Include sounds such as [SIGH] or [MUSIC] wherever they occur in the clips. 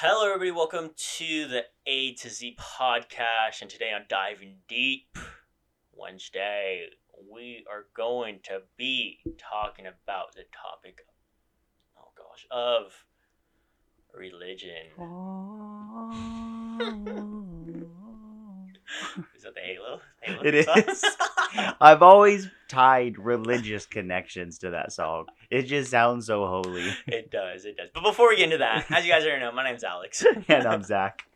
Hello, everybody. Welcome to the A to Z podcast. And today on Diving Deep Wednesday, we are going to be talking about the topic, oh gosh, of religion. [LAUGHS] Is that the Halo? Halo It song? is. [LAUGHS] I've always tied religious connections to that song. It just sounds so holy. [LAUGHS] it does, it does. But before we get into that, as you guys already know, my name's Alex. [LAUGHS] and I'm Zach. [LAUGHS]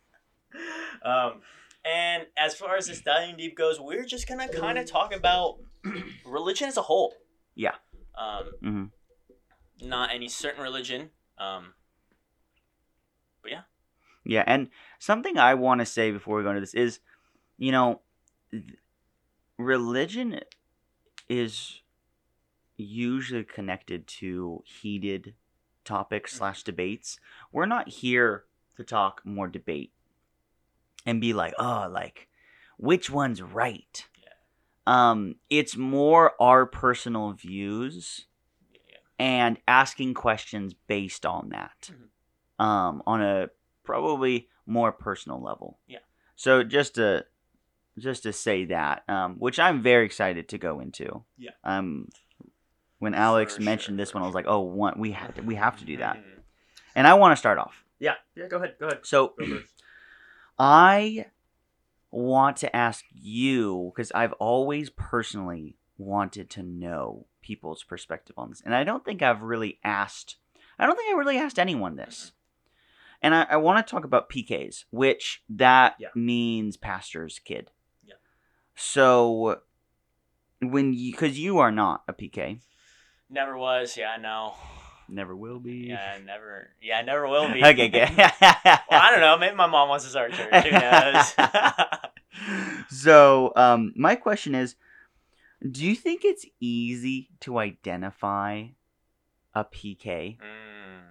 Um, and as far as this diving deep goes, we're just gonna kind of talk about [CLEARS THROAT] religion as a whole. Yeah. Um, Mhm. not any certain religion. Um, but Yeah, Yeah, and something I want to say before we go into this is, you know, religion is usually connected to heated topics slash debates. We're not here to talk more debate and be like, oh, like which one's right. Um, it's more our personal views yeah. and asking questions based on that Mhm. um, on a probably more personal level Yeah. so just to just to say that um, which i'm very excited to go into Yeah. um when alex For mentioned this one i was like oh one, we have to we have to do that Mhm. and i want to start off Yeah. Yeah. Go ahead. Go ahead. so I want to ask you because I've always personally wanted to know people's perspective on this, and I don't think I've really asked. I don't think I really asked anyone this. And I, I want to talk about PKs, which that Yeah. means pastor's kid. Yeah. So when you, because you are not a PK, Never was. Yeah. No. never will be. Yeah. Never. Yeah. Never will be. [LAUGHS] okay, good. [LAUGHS] well, I don't know. Maybe my mom wants to start a church. Who knows? [LAUGHS] so um, my question is do you think it's easy to identify a pk Mm.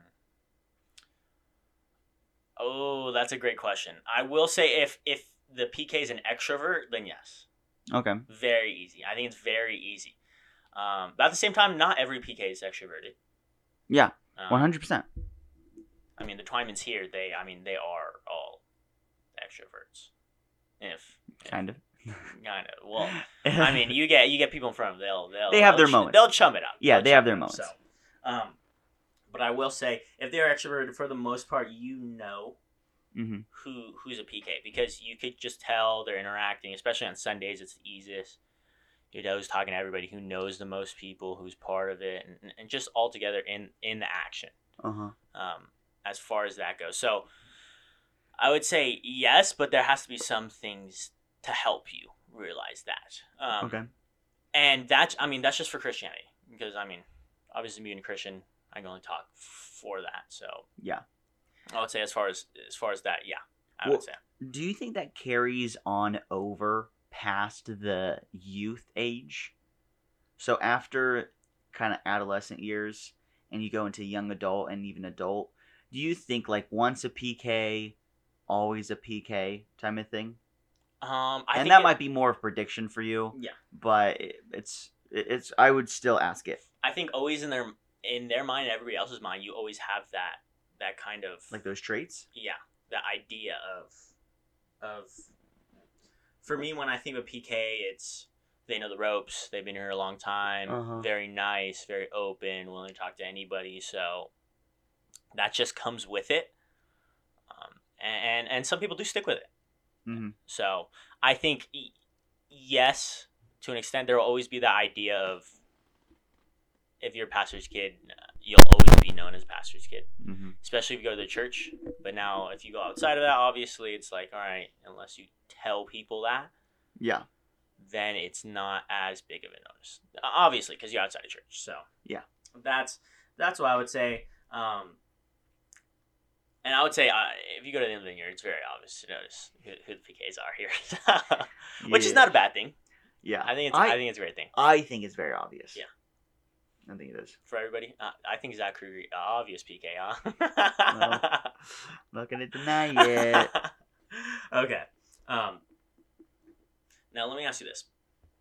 Oh, that's a great question. I will say if if the PK is an extrovert, then yes, okay very easy. I think it's very easy. Um, but at the same time, not every PK is extroverted. yeah Um, 100% I mean, the Twymans here, they, I mean, they are all extroverts. If kind of kind of well, [LAUGHS] I mean, you get you get people in front of them, they'll they'll They have they'll their ch- moments. They'll chum it up. Yeah, They'll they have their it up, moments. So, um, but I will say, if they're extroverted, for the most part, you know hmm who who's a PK because you could just tell they're interacting, especially on Sundays. It's the easiest. You're always talking to everybody who knows the most people, who's part of it, and, and just all together in in the action. uh-huh Um, as far as that goes, so I would say yes, but there has to be some things to help you realize that. Um, okay and that's I mean that's just for Christianity because I mean obviously being a Christian I can only talk for that. So yeah I would say as far as as far as that, yeah, I Well, would say. do you think that carries on over past the youth age so after kind of adolescent years and you go into young adult and even adult do you think like once a pk always a pk type of thing Um, I and that it- might be more of prediction for you Yeah. but it, it's it's i would still ask it I think always in their in their mind, and everybody else's mind, you always have that that kind of like those traits yeah, that idea of of. For me, when I think of PK, it's they know the ropes. They've been here a long time. Uh-huh. Very nice, very open, willing to talk to anybody. So that just comes with it. Um, and and some people do stick with it. hmm So I think yes, to an extent, there will always be that idea of if you're a pastor's kid, uh, you'll always be known as pastor's kid, hmm especially if you go to the church. But now, if you go outside of that, obviously, it's like all right, unless you tell people that, yeah then it's not as big of a notice. Obviously, because you're outside of church. So Yeah. that's that's what I would say. Um, and I would say uh, if you go to the end of the year, it's very obvious to notice who, who the PKs are here, [LAUGHS] which is not a bad thing. yeah I think it's I, think it's a great thing I think it's very obvious Yeah. I think it is for everybody. Uh, I think Zachary uh, obvious PK, huh? [LAUGHS] not gonna deny it [LAUGHS] okay. Um, now let me ask you this,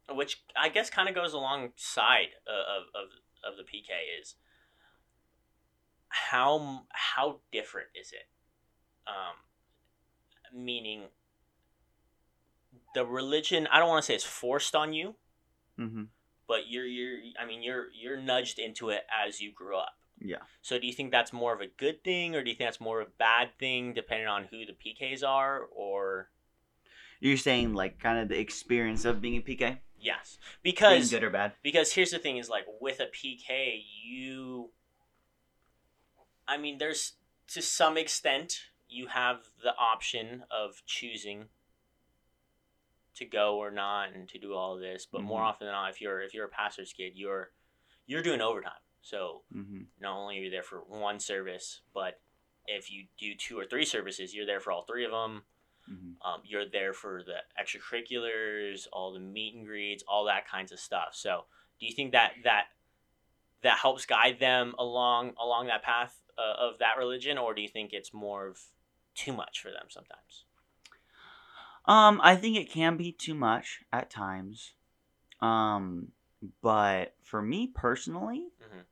which I guess kind of goes alongside of, of of the PK is how how different is it um, meaning the religion. I don't want to say it's forced on you, Mm-hmm. But you're you're. I mean, you're you're nudged into it as you grew up. Yeah. So do you think that's more of a good thing, or do you think that's more of a bad thing, depending on who the PKs are, or You're saying like kind of the experience of being a PK, yes? being Because good or bad. because here's the thing: is like with a PK, you. I mean, there's to some extent you have the option of choosing to go or not and to do all of this, but more Mhm. often than not, if you're if you're a pastor's kid, you're you're doing overtime. So Mm-hmm. not only are you there for one service, but if you do two or three services, you're there for all three of them. Mm-hmm. Um, you're there for the extracurriculars, all the meet and greets, all that kinds of stuff. So, do you think that that that helps guide them along along that path uh, of that religion, or do you think it's more of too much for them sometimes? Um, I think it can be too much at times. Um, but for me personally, Mhm.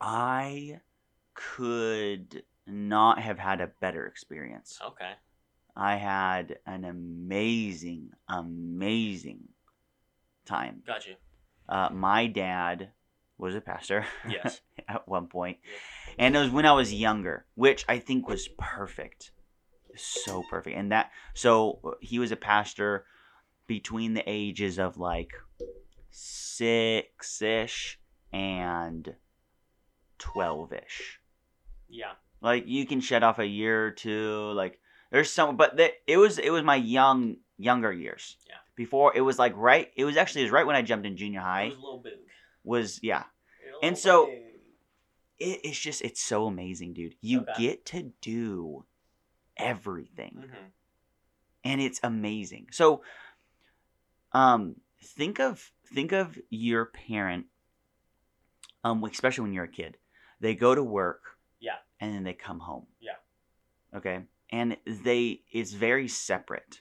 I could not have had a better experience. Okay. I had an amazing, amazing time. Got you. Uh, my dad was a pastor Yes. [LAUGHS] at one point, and it was when I was younger, which I think was perfect, so perfect. And that so uh, he was a pastor between the ages of like six ish and twelve ish. Yeah. Like you can shed off a year or two. Like there's some, but the, it was it was my young younger years. Yeah. Before it was like right. It was actually it was right when I jumped in junior It high. was a little boog. Was yeah. And so-. It, it's just it's so amazing, dude. You Okay. get to do everything, Mhm. and it's amazing. So, um, think of think of your parent. Um, especially when you're a kid, they go to work. Yeah. And then they come home. Yeah. Okay. And they it's very separate.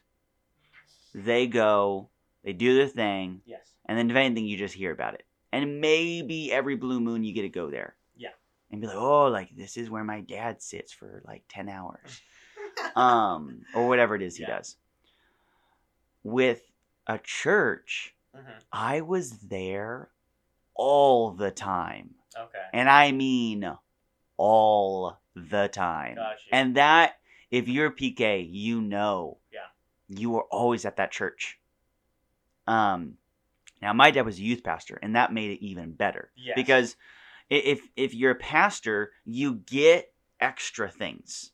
They go, they do their thing, Yes. and then if anything, you just hear about it. And maybe every blue moon you get to go there. Yeah. And be like, oh, like this is where my dad sits for like ten hours, [LAUGHS] um, or whatever it is he Yeah. does. With a church, Mhm. I was there all the time, Okay. and I mean all the time. And that, if you're a PK, you know, Yeah. you were always at that church. Um, now my dad was a youth pastor, and that made it even better Yes. because if if you're a pastor, you get extra things.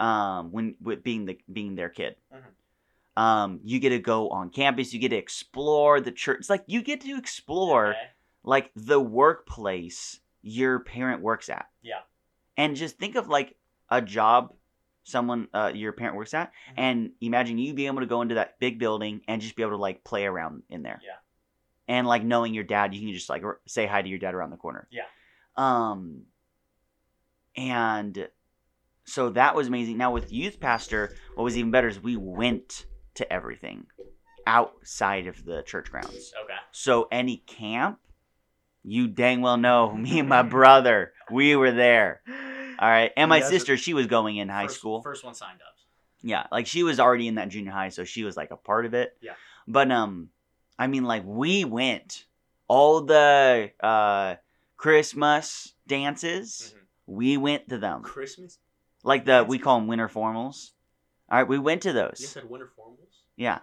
Um, when with being the being their kid. Mhm. Um, you get to go on campus. You get to explore the church. It's like you get to explore Okay. like the workplace your parent works at. Yeah. And just think of like a job someone uh, your parent works at Mhm. and imagine you being able to go into that big building and just be able to like play around in there. Yeah. And like knowing your dad, you can just like say hi to your dad around the corner. Yeah. Um and so that was amazing. Now with youth pastor, what was even better is we went to everything outside of the church grounds. Okay. So any camp, you dang well know [LAUGHS] me and my brother, we were there. All right, and my are- sister, she was going in high First- school. First one signed up. Yeah, like she was already in that junior high, so she was like a part of it. Yeah. But um, I mean, like we went all the uh Christmas dances. Mhm. We went to them, Christmas. Like the we call them winter formals. All right, we went to those. You those. said winter formals. Yeah.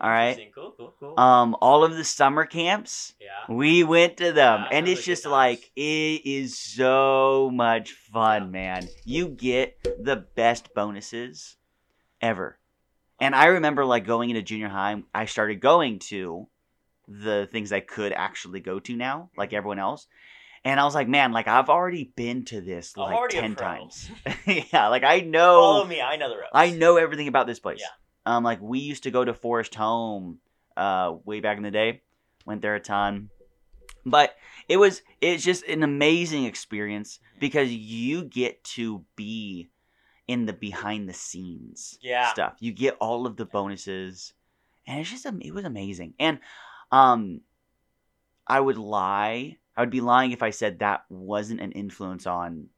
All right. Cool. Cool. Cool. Um, all of the summer camps. yeah. We went to them, Yeah, and sounds it's like just like it is so much fun, Yeah. man. You get the best bonuses ever. And I remember like going into junior high, I started going to the things I could actually go to now, like everyone else. And I was like, man, like I've already been to this like ten times. [LAUGHS] yeah, like I know Follow me. I know the ropes. I know everything about this place. Yeah. Um, like we used to go to Forest Home, uh, way back in the day. Went there a ton, but it was it's just an amazing experience because you get to be in the behind the scenes Yeah. stuff. You get all of the bonuses, and it's just it was amazing. And um, I would lie. I would be lying if I said that wasn't an influence on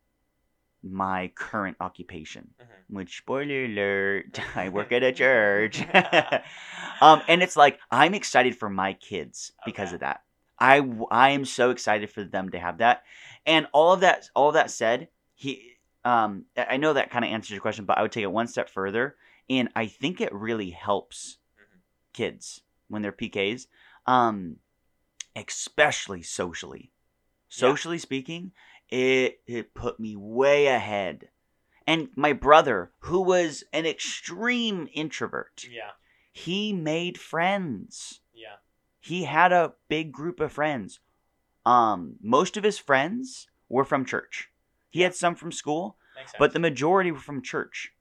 my current occupation, Mhm. which spoiler alert, [LAUGHS] I work at a [LAUGHS] church. [LAUGHS] um, and it's like I'm excited for my kids because Okay. of that. I I am so excited for them to have that, and all of that all of that said, he um I know that kind of answers your question, but I would take it one step further, and I think it really helps Mhm. kids when they're PKs, um, especially socially. Socially speaking, it it put me way ahead. And my brother, who was an extreme introvert, Yeah. he made friends. Yeah. He had a big group of friends. Um, most of his friends were from church. He had some from school, but the majority were from church.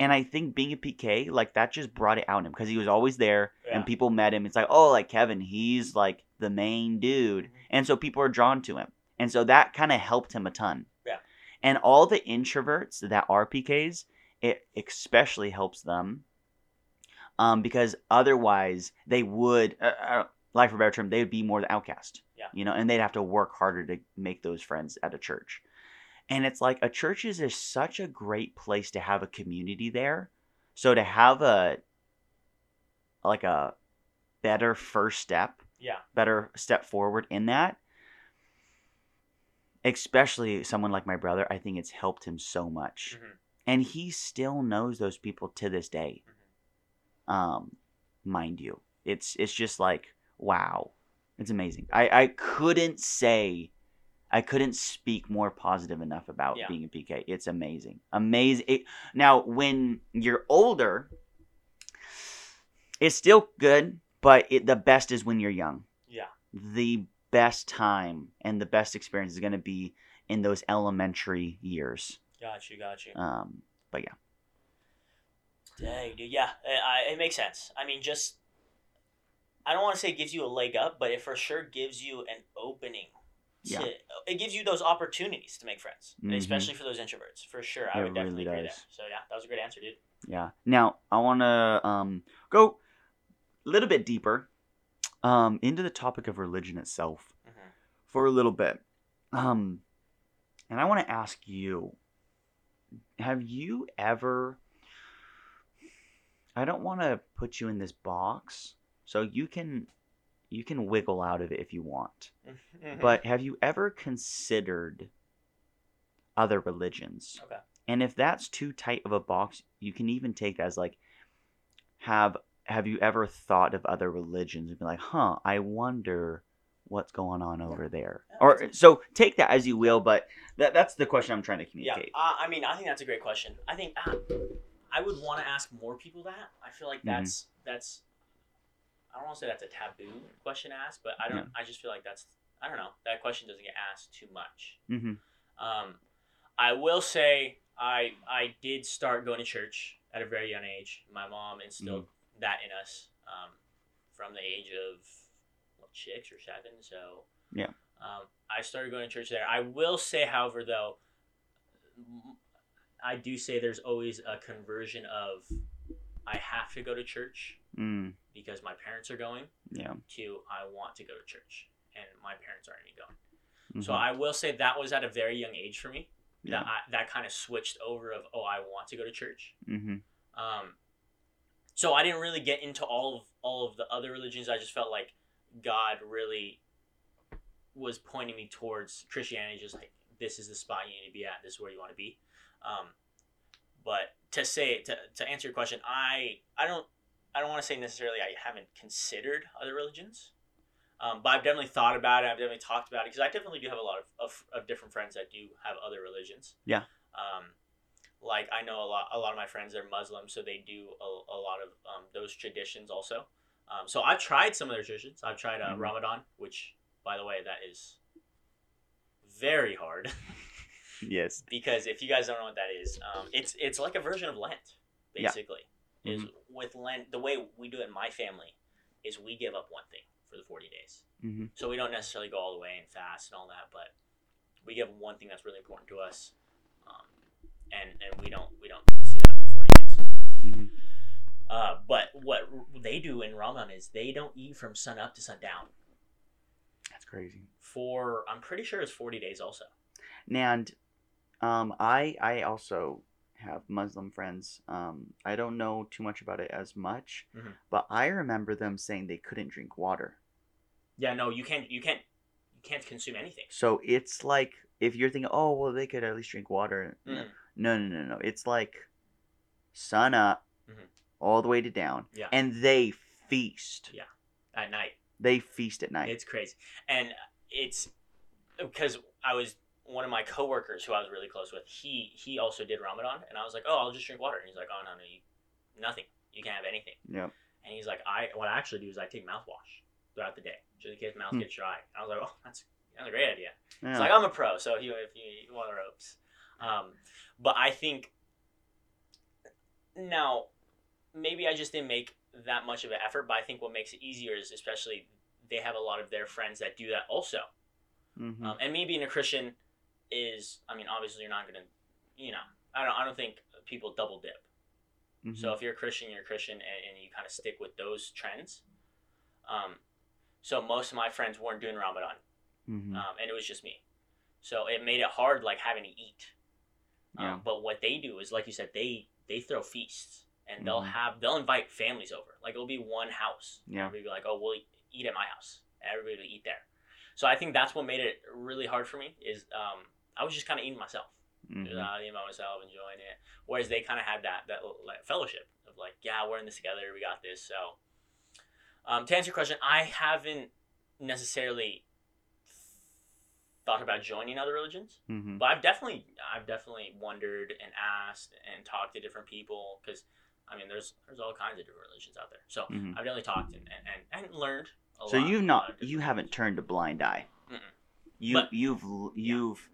And I think being a PK, like that just brought it out in him because he was always there Yeah. and people met him. It's like, oh, like Kevin, he's like the main dude. Mhm. And so people are drawn to him. And so that kind of helped him a ton. Yeah. And all the introverts that are PKs, it especially helps them um, because otherwise they would, uh, uh, like for better term, they would be more the outcast. Yeah. You know, and they'd have to work harder to make those friends at a church. And it's like a church is just such a great place to have a community there. So to have a like a better first step, yeah. better step forward in that, especially someone like my brother, I think it's helped him so much. Mhm. And he still knows those people to this day. Um, mind you. It's it's just like wow. It's amazing. I, I couldn't say I couldn't speak more positive enough about Yeah. being a PK. It's amazing. Amazing. It, now when you're older, it's still good, but it, the best is when you're young Yeah. the best time and the best experience is going to be in those elementary years. Got you. Got you. Um, but yeah, Dang, dude. Yeah, it, I, it makes sense. I mean, just I don't want to say it gives you a leg up, but it for sure gives you an opening. To, Yeah. It gives you those opportunities to make friends, Mhm. especially for those introverts. For sure, I It would definitely really agree does. there. So yeah, that was a great answer, dude. yeah. Now I want to um, go a little bit deeper um, into the topic of religion itself hmm for a little bit. Um, and I want to ask you: Have you ever? I don't want to put you in this box, so you can you can wiggle out of it if you want. Mm-hmm. But have you ever considered other religions? Okay. And if that's too tight of a box, you can even take that as like have have you ever thought of other religions and be like, huh, I wonder what's going on over there. Yeah, Or so take that as you will, but that that's the question I'm trying to yeah, communicate. uh, I mean, I think that's a great question. I think uh, I would want to ask more people that. I feel like that's that's. I don't want to say that's a taboo question to ask, but I don't. I just feel like that's. I don't know. That question doesn't get asked too much. hmm Um, I will say I I did start going to church at a very young age. My mom instilled that in us um, from the age of what, six or seven. So Yeah. um, I started going to church there. I will say, however, though, I do say there's always a conversion of I have to go to church Mm, because my parents are going yeah. to I want to go to church and my parents aren't even going. Mhm. So I will say that was at a very young age for me. yeah. That I, that kind of switched over of oh I want to go to church. hmm Um, so I didn't really get into all of all of the other religions. I just felt like God really was pointing me towards Christianity. Just like this is the spot you need to be at. This is where you want to be. Um, but to say to, to answer your question, I I don't I don't want to say necessarily I haven't considered other religions. Um, but I've definitely thought about it. I've definitely talked about it because I definitely do have a lot of, of, of different friends that do have other religions. Yeah. Um, like I know a lot a lot of my friends are Muslim, so they do a, a lot of um, those traditions also. Um, so I've tried some of their traditions. I've tried uh, Mhm. Ramadan, which by the way that is very hard [LAUGHS] Yes. [LAUGHS] because if you guys don't know what that is, um, it's it's like a version of Lent, Yeah. Basically. Is with Lent the way we do it in my family is we give up one thing for the forty days. hmm So we don't necessarily go all the way and fast and all that, but we give one thing that's really important to us, um, and and we don't we don't see that for forty days. hmm Uh, but what they do in Ramadan is they don't eat from sun up to sundown That's crazy. for I'm pretty sure it's forty days also. And Um, I I also have Muslim friends. Um, I don't know too much about it as much, Mhm. but I remember them saying they couldn't drink water. Yeah, no, you can't. You can't. You can't consume anything. So it's like if you're thinking, oh well, they could at least drink water. Mm. No, no, no, no. It's like sun up, Mhm. all the way to down, Yeah. and they feast. Yeah. At night. They feast at night. It's crazy, and it's because I was one of my coworkers who I was really close with. He he also did Ramadan, and I was like, oh, I'll just drink water. And he's like, oh no, no, you, nothing. You can't have anything. Yep. And he's like, I what I actually do is I take mouthwash throughout the day, just in case mouth Hmm. gets dry. And I was like, oh, that's that's a great idea. Yeah. It's like I'm a pro, so if you if you, you want the ropes, um, but I think now maybe I just didn't make that much of an effort. But I think what makes it easier is especially they have a lot of their friends that do that also. Mhm. Um, and me being a Christian is, I mean, obviously you're not gonna, you know, I don't I don't think people double dip. Mhm. So if you're a Christian, you're a Christian, and, and you kind of stick with those trends. Um, so most of my friends weren't doing Ramadan Mhm. um, and it was just me. So it made it hard, like having to eat. Um, Yeah. But what they do is, like you said, they they throw feasts, and they'll Mhm. have they'll invite families over. Like it'll be one house. Yeah. Everybody be like, oh, we'll eat at my house. Everybody will eat there. So I think that's what made it really hard for me. Is um, I was just kind of eating myself. Mhm. Just, uh, eating by myself, enjoying it. Whereas they kind of had that that like, fellowship of like, yeah, we're in this together. We got this. So um, to answer your question, I haven't necessarily thought about joining other religions, Mhm. but I've definitely I've definitely wondered and asked and talked to different people because I mean there's there's all kinds of different religions out there. So Mhm. I've definitely talked and, and, and, learned. A So lot, you've not you haven't turned a blind eye. Mm-mm. You But- you've you've.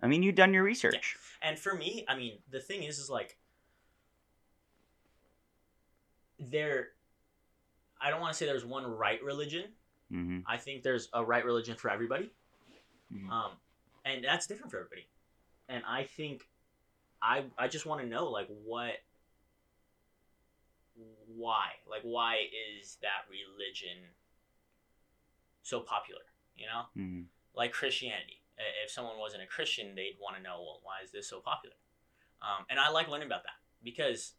I mean, you've done your research. And for me, I mean, the thing is, is like, there, I don't want to say there's one right religion. Mm-hmm. I think there's a right religion for everybody. Mhm. Um, and that's different for everybody. And I think, I I just want to know like what, why, like why is that religion so popular? You know, hmm like Christianity. If someone wasn't a Christian, they'd want to know, well, why is this so popular? Um, and I like learning about that because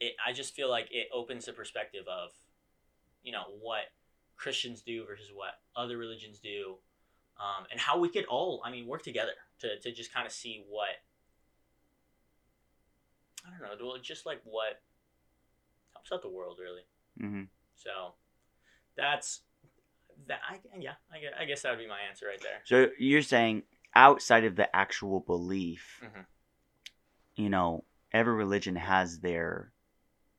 it. I just feel like it opens the perspective of, you know, what Christians do versus what other religions do, um, and how we could all, I mean, work together to to just kind of see what. I don't know, just like what helps out the world, really. hmm So, that's that. I yeah, I guess, I guess that would be my answer right there. So you're saying outside of the actual belief, Mhm. you know, every religion has their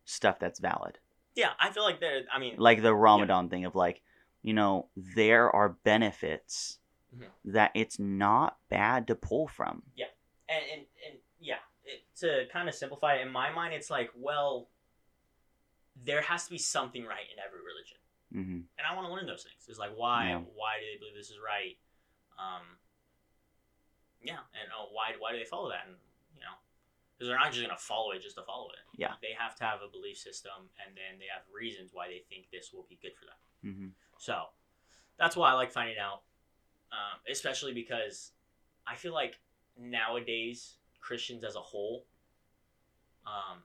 stuff that's valid. Yeah, I feel like there. I mean, Like the Ramadan thing of like, you know, there are benefits Mhm. that it's not bad to pull from. and and, and yeah, it, to kind of simplify it in my mind, it's like, well, there has to be something right in every religion, hmm and I want to learn those things. It's like, why? Yeah. Why do they believe this is right? Um, yeah, and oh, why? Why do they follow that? And you know, because they're not just gonna follow it just to follow it. Yeah. they have to have a belief system, and then they have reasons why they think this will be good for them. hmm So that's why I like finding out, um, especially because I feel like nowadays Christians as a whole um,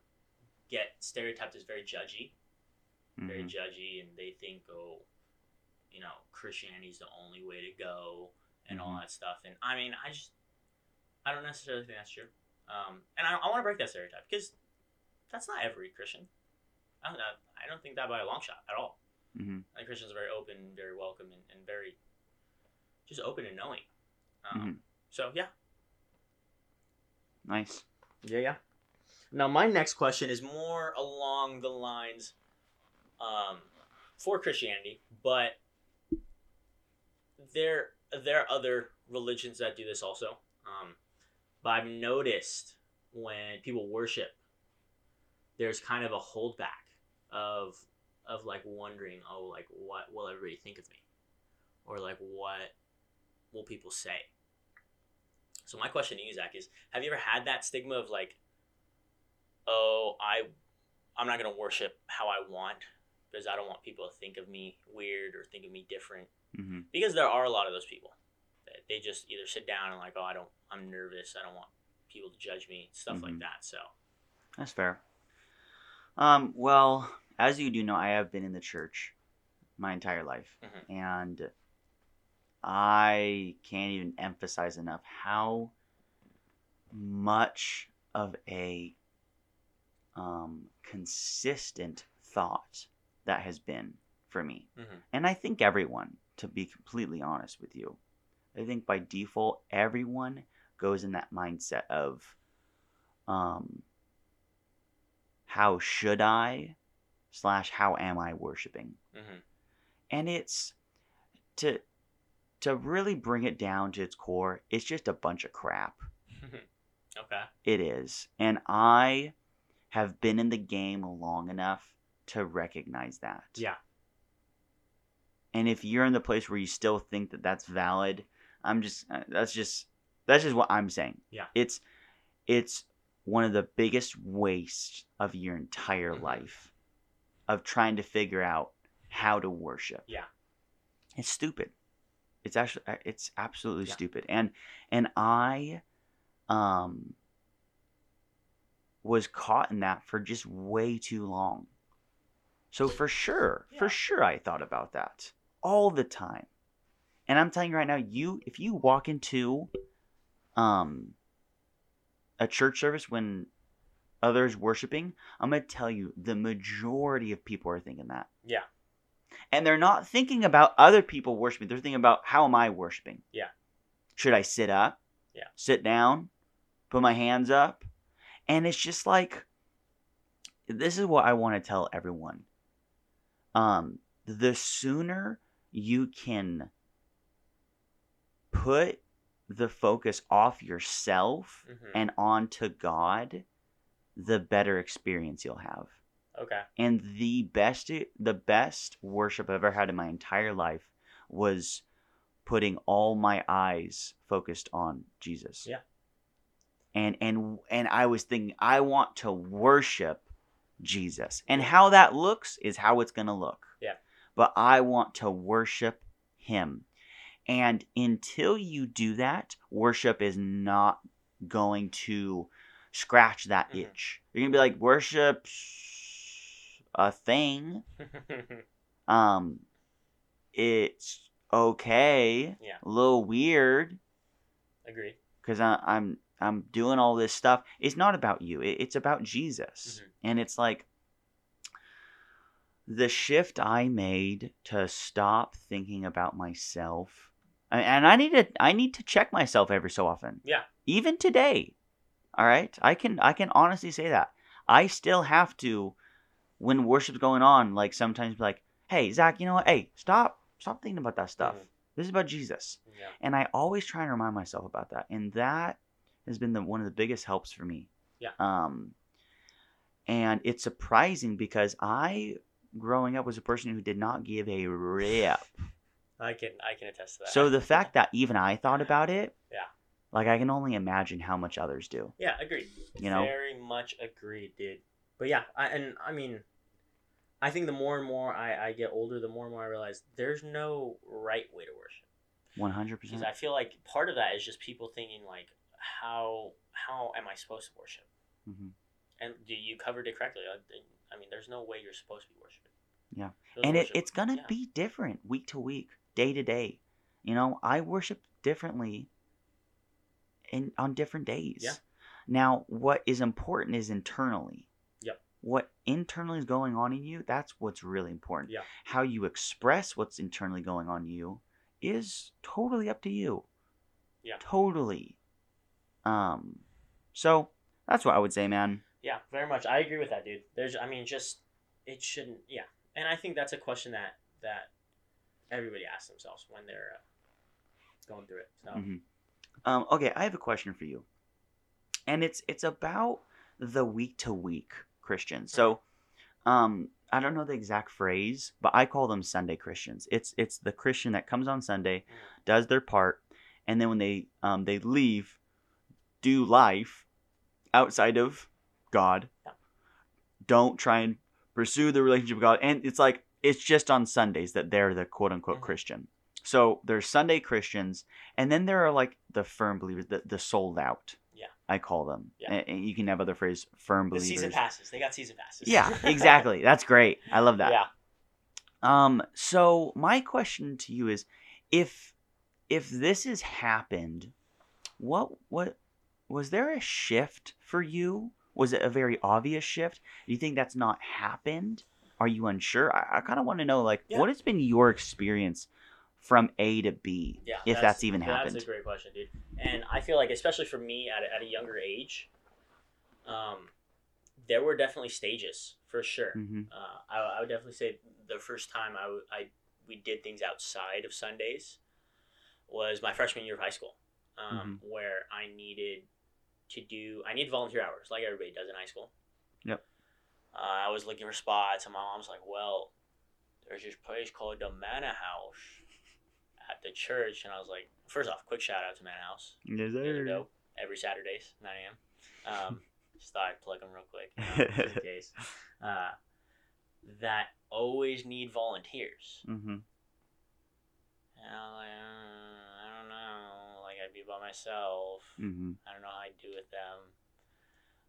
get stereotyped as very judgy, very hmm judgy, and they think, oh, you know, Christianity is the only way to go and all Mhm. that stuff. And I mean, I just, I don't necessarily think that's true. Um, and I, I want to break that stereotype because that's not every Christian. I don't, know, I don't think that by a long shot at all. hmm I think Christians are very open, very welcome, and, and very just open and knowing. Um, Mhm. So yeah, Nice. yeah, yeah. Now my next question is more along the lines um, for Christianity, but there there are other religions that do this also. Um, but I've noticed when people worship, there's kind of a holdback of of like wondering, oh, like what will everybody think of me, or like what will people say? So my question to you, Zach, is: Have you ever had that stigma of like, oh, I, I'm not gonna worship how I want because I don't want people to think of me weird or think of me different? hmm Because there are a lot of those people that they just either sit down and like, oh, I don't, I'm nervous. I don't want people to judge me, stuff like Mhm. that. So That's fair. Um, well, as you do know, I have been in the church my entire life, Mhm. and I can't even emphasize enough how much of a um, consistent thought that has been for me. Mhm. And I think everyone, to be completely honest with you, I think by default, everyone goes in that mindset of, um, how should I, slash, how am I worshiping? hmm And it's to to really bring it down to its core. It's just a bunch of crap. [LAUGHS] okay. It is, and I have been in the game long enough to recognize that. Yeah. And if you're in the place where you still think that that's valid, I'm just uh, that's just that's just what I'm saying. Yeah. It's it's one of the biggest wastes of your entire Mhm. life of trying to figure out how to worship. Yeah. It's stupid. It's actually uh, it's absolutely Yeah. stupid. And and I um was caught in that for just way too long. So for sure, Yeah. for sure I thought about that all the time. And I'm telling you right now, you if you walk into um a church service when others worshiping, I'm going to tell you the majority of people are thinking that. Yeah. And they're not thinking about other people worshiping. They're thinking about how am I worshiping? Yeah. Should I sit up? Yeah. Sit down? Put my hands up? And it's just like this is what I want to tell everyone. Um the sooner you can put the focus off yourself hmm and onto God, the better experience you'll have. Okay. And the best the best worship I've ever had in my entire life was putting all my eyes focused on Jesus. Yeah. And and and I was thinking I want to worship Jesus. And how that looks is how it's going to look. Yeah. But I want to worship him. And until you do that, worship is not going to scratch that Mhm. itch. You're going to be like worship's a thing. [LAUGHS] Um it's okay. Yeah. A little weird Agree. because I'm I'm doing all this stuff. It's not about you. It's about Jesus, Mhm. and it's like the shift I made to stop thinking about myself, and- I need to I need to check myself every so often. Yeah. Even today, all right. I can I can honestly say that I still have to when worship's going on. Like sometimes be like, hey Zach, you know what? Hey, stop stop thinking about that stuff. Mhm. This is about Jesus Yeah. and I always try and remind myself about that, and that has been the one of the biggest helps for me. Yeah. Um, and it's surprising because I, growing up, was a person who did not give a rip. [LAUGHS] I can I can attest to that. So the [LAUGHS] fact that even I thought about it, Yeah. like I can only imagine how much others do. Yeah, agreed. You know? very much agreed, dude. But yeah, I, and I mean, I think the more and more I, I get older, the more and more I realize there's no right way to worship. One hundred percent. I feel like part of that is just people thinking like, how how am I supposed to worship? Mhm. And do you covered it correctly? I I mean, there's no way you're supposed to be worshiping. Yeah. To And it, it's gonna yeah. be different week to week, day to day. You know, I worship differently in on different days. Yeah. Now, what is important is internally. Yep. What internally is going on in you, that's what's really important. Yeah. How you express what's internally going on in you is totally up to you. Yeah. Totally. Um so that's what I would say, man. Yeah, very much. I agree with that, dude. There's, I mean, just it shouldn't. Yeah, and I think that's a question that that everybody asks themselves when they're uh, going through it. So Mhm. Um, okay, I have a question for you, and it's it's about the week to week Christians. So, um, I don't know the exact phrase, but I call them Sunday Christians. It's it's the Christian that comes on Sunday, does their part, and then when they um they leave, do life outside of God. Yeah. Don't try and pursue the relationship with God, and it's like it's just on Sundays that they're the quote unquote Mhm. Christian. So there's Sunday Christians, and then there are like the firm believers, the, the sold out. Yeah. I call them. Yeah. And, and you can have other phrase, firm The believers. season passes. They got season passes. Yeah, [LAUGHS] exactly. That's great. I love that. Yeah. Um, so my question to you is, if if this has happened, what what was there a shift for you? Was it a very obvious shift? Do you think that's not happened? Are you unsure? I, I kind of want to know, like, Yeah. what has been your experience from A to B, Yeah, if that's, even That's happened? That's a great question, dude. And I feel like, especially for me at a, at a younger age, um, there were definitely stages for sure. hmm Uh, I, I would definitely say the first time I, w- I we did things outside of Sundays was my freshman year of high school, um, where I needed to do I needed volunteer hours like everybody does in high school. Yep. Uh, I was looking for spots, and my mom's like, "Well, there's this place called the Manna House at the church," and I was like, first off, quick shout out to Manna House. Yes, sir. dope. Every Saturdays, 9 a.m. Um, [LAUGHS] just thought I'd plug them real quick, just in [LAUGHS] case. Uh, that always need volunteers. hmm And I'm like, uh, I'd be by myself. hmm I don't know how I'd do with them.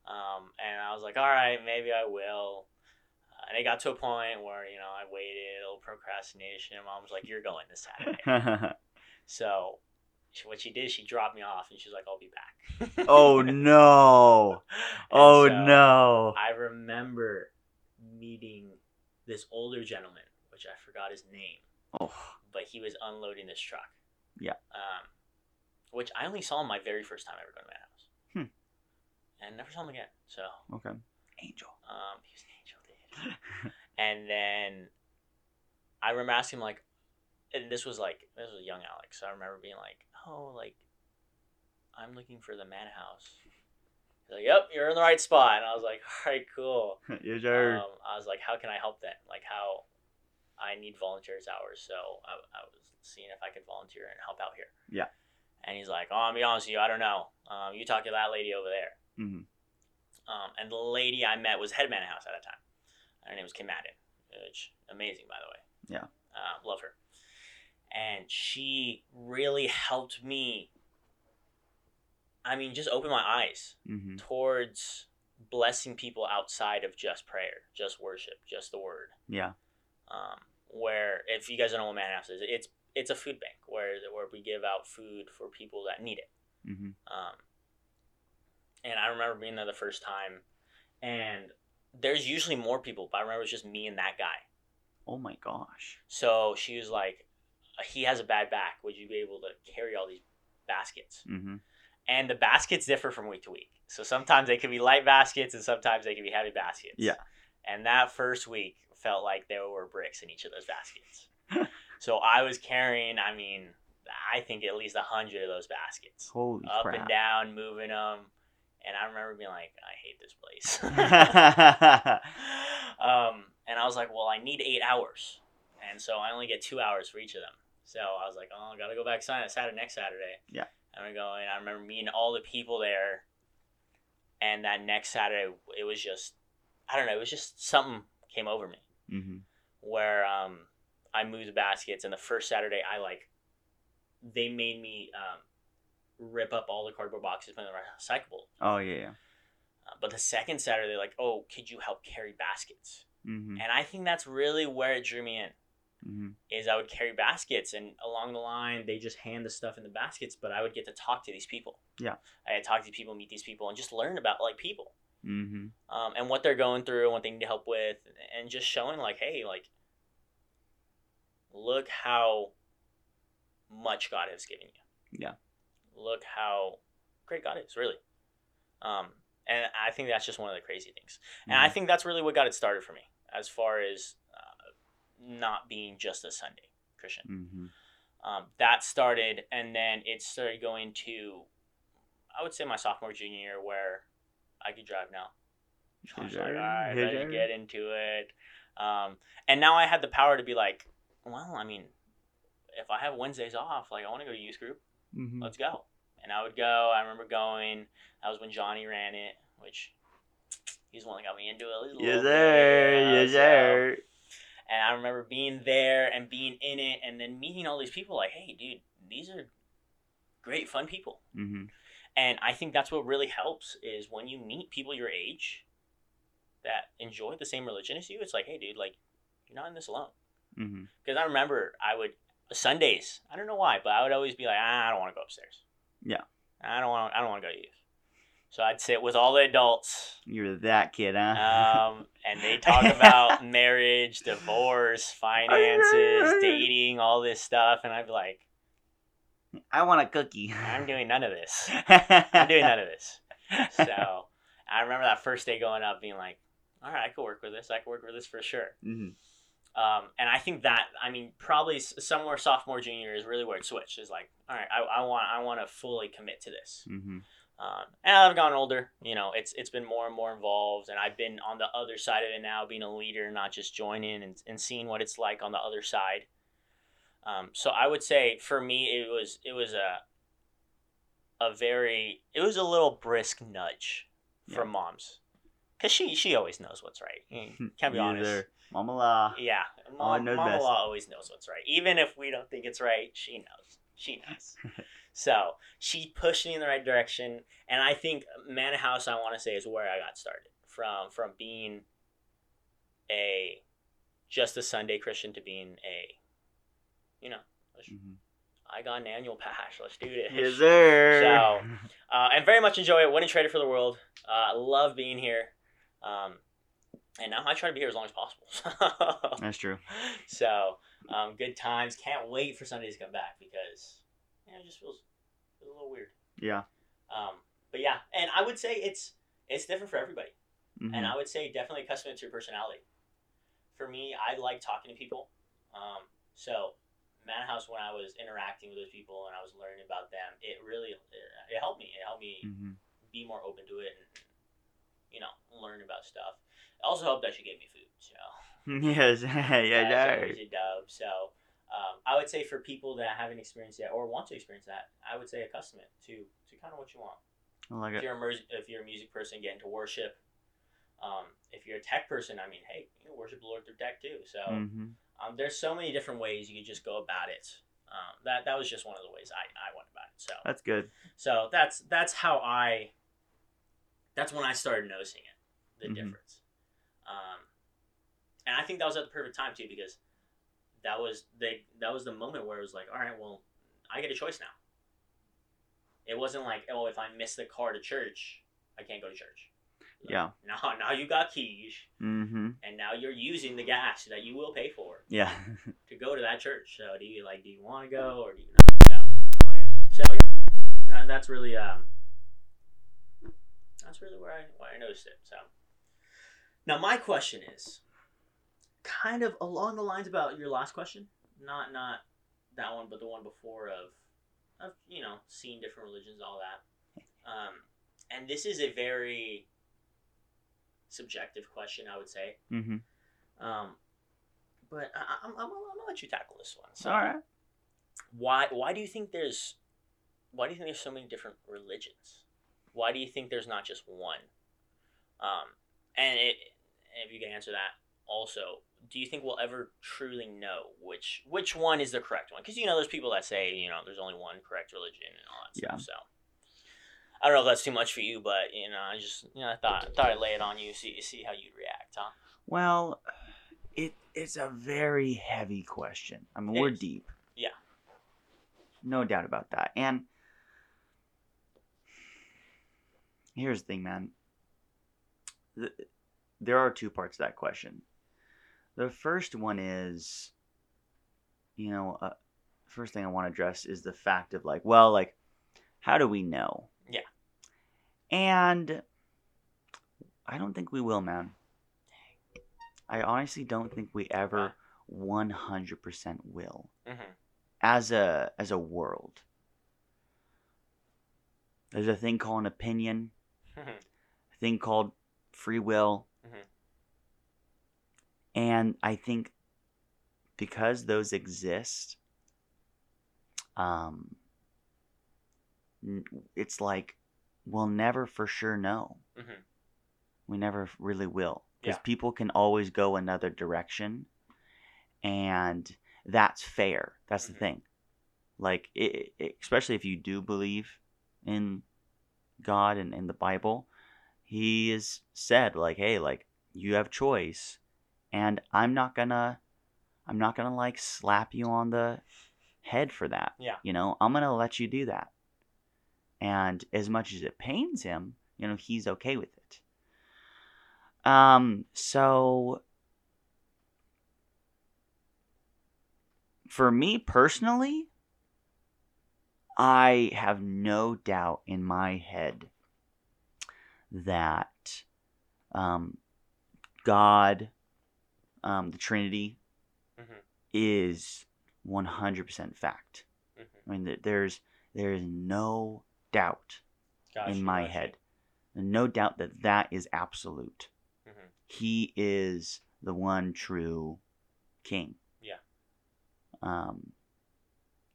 Um, and I was like, all right, maybe I will. Uh, and it got to a point where, you know, I waited, a little procrastination. And mom was like, you're going this Saturday. [LAUGHS] so she, what she did, she dropped me off and she's like, I'll be back. [LAUGHS] oh no! Oh so no! I remember meeting this older gentleman, which I forgot his name, Oh, but he was unloading this truck. Yeah. Um, which I only saw him my very first time ever going to my house. Hmm. And never saw him again. So, okay. Angel. um, he was an angel, dude. and then I remember asking him, like, and this was like, this was young Alex. So I remember being like, oh, like, I'm looking for the Manna House. He's like, yep, you're in the right spot. And I was like, all right, cool. [LAUGHS] yes, sir. Um, I was like, how can I help then? Like, how I need volunteers hours. So I, I was seeing if I could volunteer and help out here. Yeah. And he's like, oh, I'll be honest with you, I don't know. Um, you talk to that lady over there. hmm Um, and the lady I met was head Manna House at that time. Her name was Kim Madden, which amazing by the way. Yeah. Uh, love her. And she really helped me. I mean, just open my eyes hmm towards blessing people outside of just prayer, just worship, just the word. Yeah. Um, where if you guys don't know what Manna House is, it's it's a food bank where where we give out food for people that need it. hmm Um, and I remember being there the first time, and there's usually more people, but I remember it was just me and that guy. Oh my gosh. So she was like, "He has a bad back. Would you be able to carry all these baskets?" hmm And the baskets differ from week to week. So sometimes they could be light baskets, and sometimes they could be heavy baskets. Yeah. And that first week felt like there were bricks in each of those baskets. [LAUGHS] so I was carrying, I mean, I think at least a hundred of those baskets Holy up crap. and down, moving them. And I remember being like, I hate this place. [LAUGHS] [LAUGHS] um, and I was like, well, I need eight hours. And so I only get two hours for each of them. So I was like, oh, I got to go back Saturday, Saturday, next Saturday. Yeah. And we go, and I remember meeting all the people there. And that next Saturday, it was just, I don't know, it was just something came over me hmm where um, I moved the baskets. And the first Saturday, I like, they made me um, rip up all the cardboard boxes, put them in the recyclable. Oh yeah. yeah. Uh, but the second Saturday, like, "Oh, could you help carry baskets?" hmm And I think that's really where it drew me in. hmm Is I would carry baskets, and along the line, they just hand the stuff in the baskets, but I would get to talk to these people. Yeah. I had to talk to people, meet these people, and just learn about like people, hmm um, and what they're going through, and what they need help with, and just showing like, hey, like, look how much God has given you. Yeah. Look how great God is, really. Um, and I think that's just one of the crazy things. And I think that's really what got it started for me, as far as uh, not being just a Sunday Christian. hmm Um, that started, and then it started going to, I would say my sophomore, junior year, where I could drive now. I was like, all right, let's get into it. Um, and now I had the power to be like, well, I mean, if I have Wednesdays off, like I want to go to youth group, hmm let's go. And I would go. I remember going. That was when Johnny ran it, which he's the one that got me into it. at least a Yes, little bit, sir. Yes, so- sir. And I remember being there and being in it and then meeting all these people like, hey, dude, these are great, fun people. Mm-hmm. And I think that's what really helps is when you meet people your age that enjoy the same religion as you, it's like, hey, dude, like, you're not in this alone. Mm-hmm. Because I remember I would, Sundays, I don't know why, but I would always be like, ah, I don't want to go upstairs. Yeah. I don't want. I don't want to go to youth. So I'd sit with all the adults, You're that kid, huh? um, and they [LAUGHS] talk about marriage, divorce, finances, [LAUGHS] dating, all this stuff, and I'd be like, I want a cookie. I'm doing none of this. [LAUGHS] I'm doing none of this. So I remember that first day going up, being like, all right, I could work with this. I could work with this for sure. hmm Um, and I think that I mean probably somewhere sophomore junior is really where it switched. Is like, all right, I, I want I want to fully commit to this. hmm Um, and I've gotten older. You know, it's it's been more and more involved, and I've been on the other side of it now, being a leader, not just joining and, and seeing what it's like on the other side. Um, so I would say for me, it was it was a a very it was a little brisk nudge from moms, cause she she always knows what's right. [LAUGHS] Can't be honest. Mama la. Yeah, Oh, I mom, mama best. law always knows what's right. Even if we don't think it's right, she knows. She knows. [LAUGHS] so she pushed me in the right direction, and I think Manna House, I want to say, is where I got started from. From being a just a Sunday Christian to being a, you know, Mhm. I got an annual pass. Let's do this. Yes, sir. So- [LAUGHS] Uh, and very much enjoy it. Wouldn't trade it for the world. Uh, love being here. Um, and now I try to be here as long as possible. [LAUGHS] That's true. so um, good times. Can't wait for Sunday to come back because yeah, it just feels, feels a little weird. Yeah. Um, but yeah, and I would say it's it's different for everybody, Mhm. and I would say definitely custom to your personality. For me, I like talking to people. Um, so Manna House, when I was interacting with those people and I was learning about them, it really it, it helped me. It helped me Mhm. be more open to it and you know learn about stuff. It also helped that she gave me food. So [LAUGHS] Yes. [LAUGHS] yeah, that's yeah. a dub. So um, I would say for people that haven't experienced that or want to experience that, I would say accustom it to to kind of what you want. I like If it. you're a if you're a music person, get into worship. Um, if you're a tech person, I mean, hey, you can worship the Lord through tech too. So hmm um, there's so many different ways you could just go about it. Um, that that was just one of the ways I, I went about it. So That's good. so that's that's how I. That's when I started noticing it, the Mhm. difference, um, and I think that was at the perfect time too because that was the that was the moment where it was like, all right, well, I get a choice now. It wasn't like, oh, if I miss the car to church, I can't go to church. Yeah. [LAUGHS] Now, now you got keys, hmm and now you're using the gas that you will pay for Yeah. [LAUGHS] to go to that church. So do you like? Do you want to go or do you not? Like. So yeah, that's really um, that's really where I where I noticed it. So now my question is, kind of along the lines about your last question, not not that one, but the one before of of you know seeing different religions, all that. Um, and this is a very subjective question, I would say. hmm Um, but I, I'm, I'm, I'm gonna let you tackle this one. So All right. why why do you think there's why do you think there's so many different religions? Why do you think there's not just one? Um, and it, if you can answer that also, do you think we'll ever truly know which which one is the correct one? Because you know, there's people that say you know there's only one correct religion and all that Yeah. stuff. So I don't know if that's too much for you, but you know, I just you know I thought I thought I'd lay it on you, see see how you'd react, huh? Well, it it's a very heavy question. I mean, It we're is. deep. Yeah. No doubt about that. And here's the thing, man. Th- There are two parts to that question. The first one is, you know, uh, first thing I want to address is the fact of like, well, like, how do we know? Yeah. And I don't think we will, man. I honestly don't think we ever 100% will Mm-hmm. as a as a world. There's a thing called an opinion, a thing called free will. Mhm. And I think because those exist, um, it's like we'll never for sure know. Mhm. We never really will. Because Yeah. people can always go another direction. and that's fair. That's the Mhm. thing. Like, it, it- especially if you do believe in God and in the Bible, He has said, like, hey, like, you have choice, and I'm not gonna, I'm not gonna like slap you on the head for that. Yeah. You know, I'm gonna let you do that. And as much as it pains him, you know, he's okay with it. Um, so for me personally, I have no doubt in my head that um, God, um, the Trinity, Mhm. is 100% fact. Mhm. I mean, there's there is no doubt Gotcha, in my gotcha. head, no doubt that that is absolute. Mhm. He is the one true King. Yeah. Um,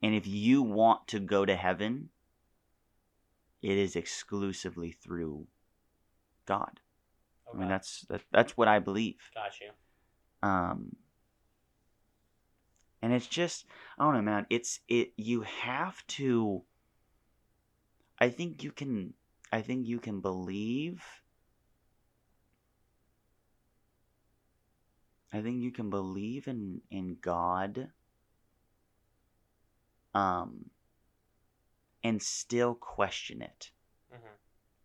and if you want to go to heaven, it is exclusively through God. I mean, that's that, that's what I believe. Got you. Um, and it's just I don't know, man. It's it. You have to. I think you can. I think you can believe. I think you can believe in in God. Um. And still question it, hmm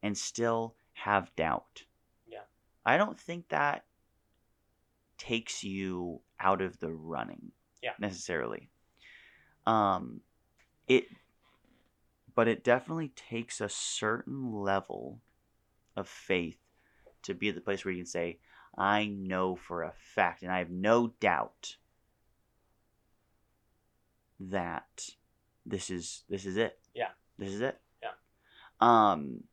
and still have doubt. Yeah. I don't think that takes you out of the running Yeah. necessarily um it but it definitely takes a certain level of faith to be at the place where you can say i know for a fact and i have no doubt that this is this is it Yeah. this is it Yeah. um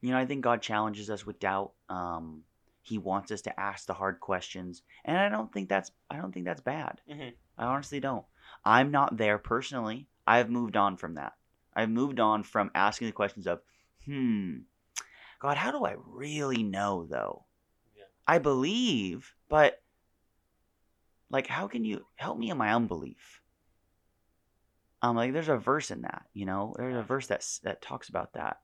you know i think god challenges us with doubt. Um he wants us to ask the hard questions and i don't think that's i don't think that's bad. Mhm. i honestly don't. I'm not there personally. I've moved on from that. I've moved on from asking the questions of hmm god how do i really know though? Yeah. i believe but like how can you help me in my unbelief? Um like there's a verse in that you know? There's a verse that that talks about that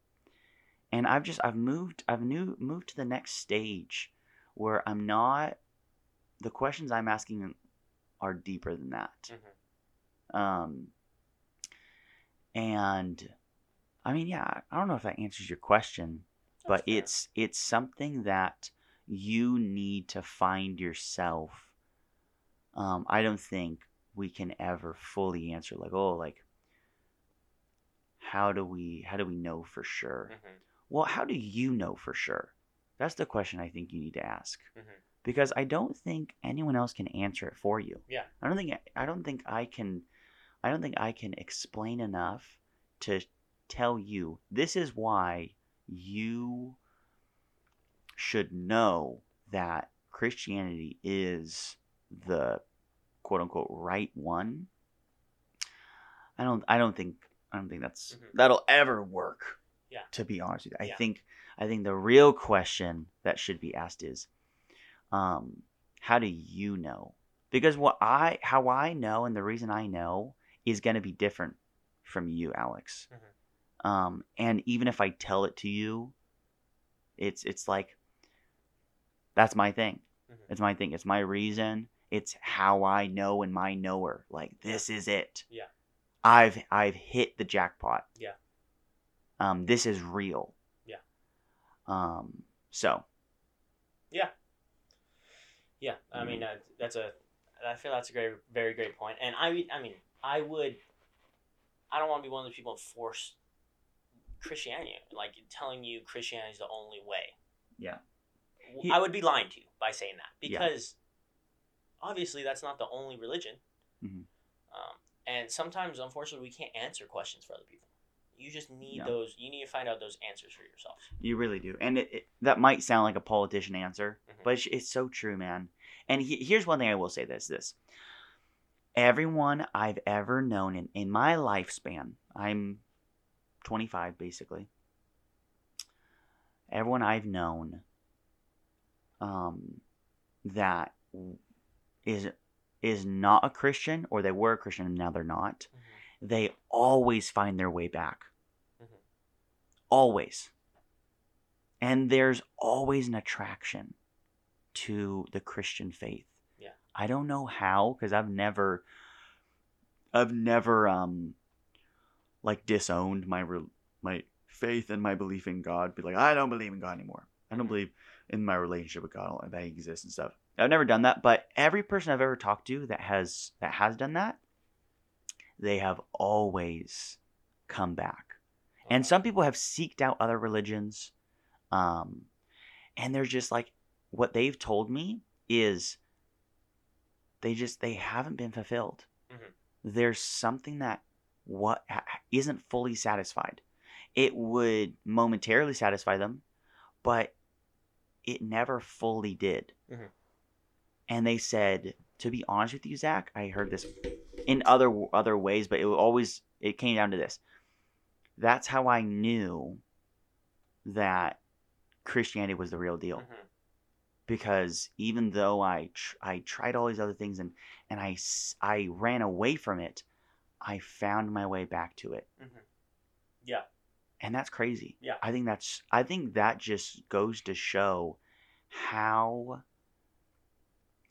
and i've just i've moved i've new moved to the next stage where i'm not the questions i'm asking are deeper than that Mhm. um and i mean yeah i don't know if that answers your question but fair. it's it's something that you need to find yourself um i don't think we can ever fully answer like oh like how do we how do we know for sure Mhm. Well how do you know for sure that's the question i think you need to ask Mhm. because i don't think anyone else can answer it for you Yeah. i don't think i don't think i can i don't think i can explain enough to tell you this is why you should know that christianity is the quote unquote right one i don't i don't think i don't think that's Mhm. that'll ever work Yeah. to be honest with you i Yeah. think i think the real question that should be asked is um how do you know because what i how i know and the reason i know is going to be different from you alex Mhm. um and even if i tell it to you it's it's like that's my thing Mhm. it's my thing it's my reason it's how i know and my knower like this is it Yeah. i've i've hit the jackpot Yeah. Um this is real Yeah. um so Yeah, Yeah. I mean Mhm. uh, that's a. I feel that's a great, very great point. And I, I mean, I would. I don't want to be one of those people that force Christianity, like telling you Christianity is the only way. Yeah. He- I would be lying to you by saying that Yeah. because obviously that's not the only religion. Mhm. Um, and sometimes, unfortunately, we can't answer questions for other people. You just need those. You need to find out those answers for yourself. You really do, and it, it that might sound like a politician answer, Mhm. but it's, it's so true, man. And he, here's one thing I will say: this, this, everyone I've ever known in in my lifespan, I'm 25 basically. Everyone I've known, um, that is is not a Christian or they were a Christian and now they're not, Mhm. They always find their way back. Mhm. Always. And there's always an attraction to the Christian faith. Yeah. I don't know how because I've never I've never um like disowned my re- my faith and my belief in God. Be like, I don't believe in God anymore. I don't Mhm. believe in my relationship with God that He exists and stuff. I've never done that, but every person I've ever talked to that has that has done that, they have always come back. And some people have seeked out other religions, um, and they're just like, what they've told me is they just they haven't been fulfilled. Mhm. There's something that what ha- isn't fully satisfied. It would momentarily satisfy them, but it never fully did. Mhm. And they said, to be honest with you, Zach, I heard this in other other ways, but it always it came down to this. That's how I knew that Christianity was the real deal Mhm. because even though I tr- I tried all these other things and and I I ran away from it, I found my way back to it, Mhm. Yeah. and that's crazy. Yeah. I think that's I think that just goes to show how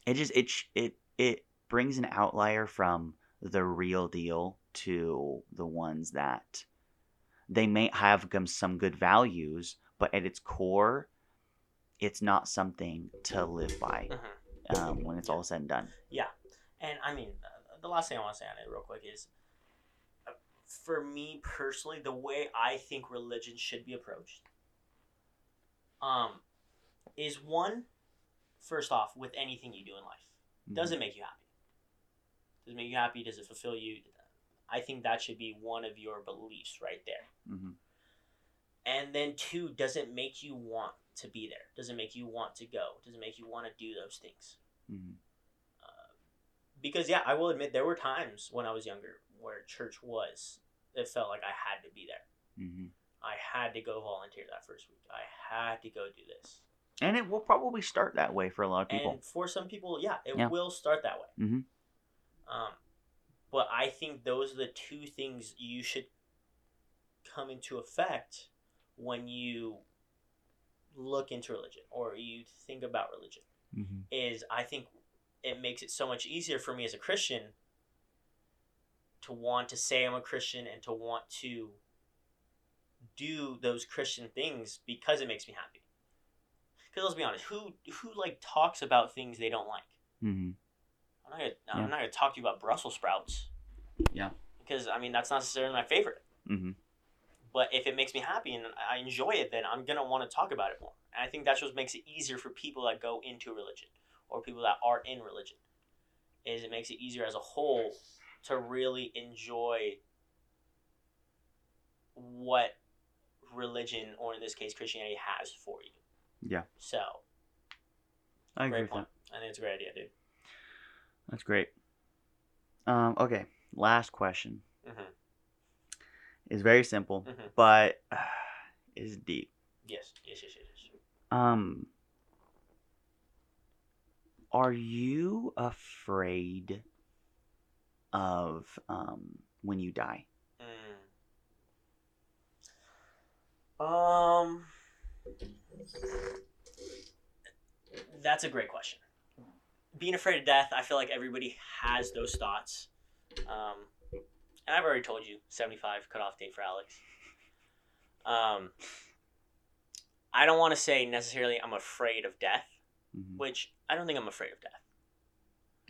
it just it it it brings an outlier from the real deal to the ones that they may have some good values, but at its core, it's not something to live by Mhm. um, when it's all said and done. Yeah. And I mean, uh, the last thing I want to say on it real quick is, uh, for me personally, the way I think religion should be approached, um, is one, first off, with anything you do in life, does it make you happy? Does it make you happy? Does it fulfill you? I think that should be one of your beliefs right there. hmm And then two, does it make you want to be there? Does it make you want to go? Does it make you want to do those things? hmm because yeah, I will admit there were times when I was younger where church was. It felt like I had to be there. hmm I had to go volunteer that first week. I had to go do this. And it will probably start that way for a lot of people. And for some people, yeah, it Yeah. will start that way. Mhm. Um, but I think those are the two things you should come into effect when you look into religion or you think about religion. hmm is I think it makes it so much easier for me as a Christian to want to say I'm a Christian and to want to do those Christian things because it makes me happy. Because let's be honest, who who like talks about things they don't like? hmm I'm not gonna Yeah. I'm not gonna talk to you about Brussels sprouts. Yeah. Because I mean that's not necessarily my favorite. hmm But if it makes me happy and I enjoy it, then I'm gonna want to talk about it more. And I think that's what makes it easier for people that go into religion or people that are in religion. Is it makes it easier as a whole to really enjoy what religion or in this case Christianity has for you. Yeah. So I agree great with point. that. I think it's a great idea, dude. That's great. Um, okay, last question hmm is very simple, hmm but [SIGHS] uh, is deep. Yes, yes, yes, yes. yes. Um, are you afraid of um when you die? Mm. Um, that's a great question. Being afraid of death, I feel like everybody has those thoughts. Um, and I've already told you, 75 cutoff date for Alex. Um, I don't want to say necessarily I'm afraid of death, Mhm. which I don't think I'm afraid of death,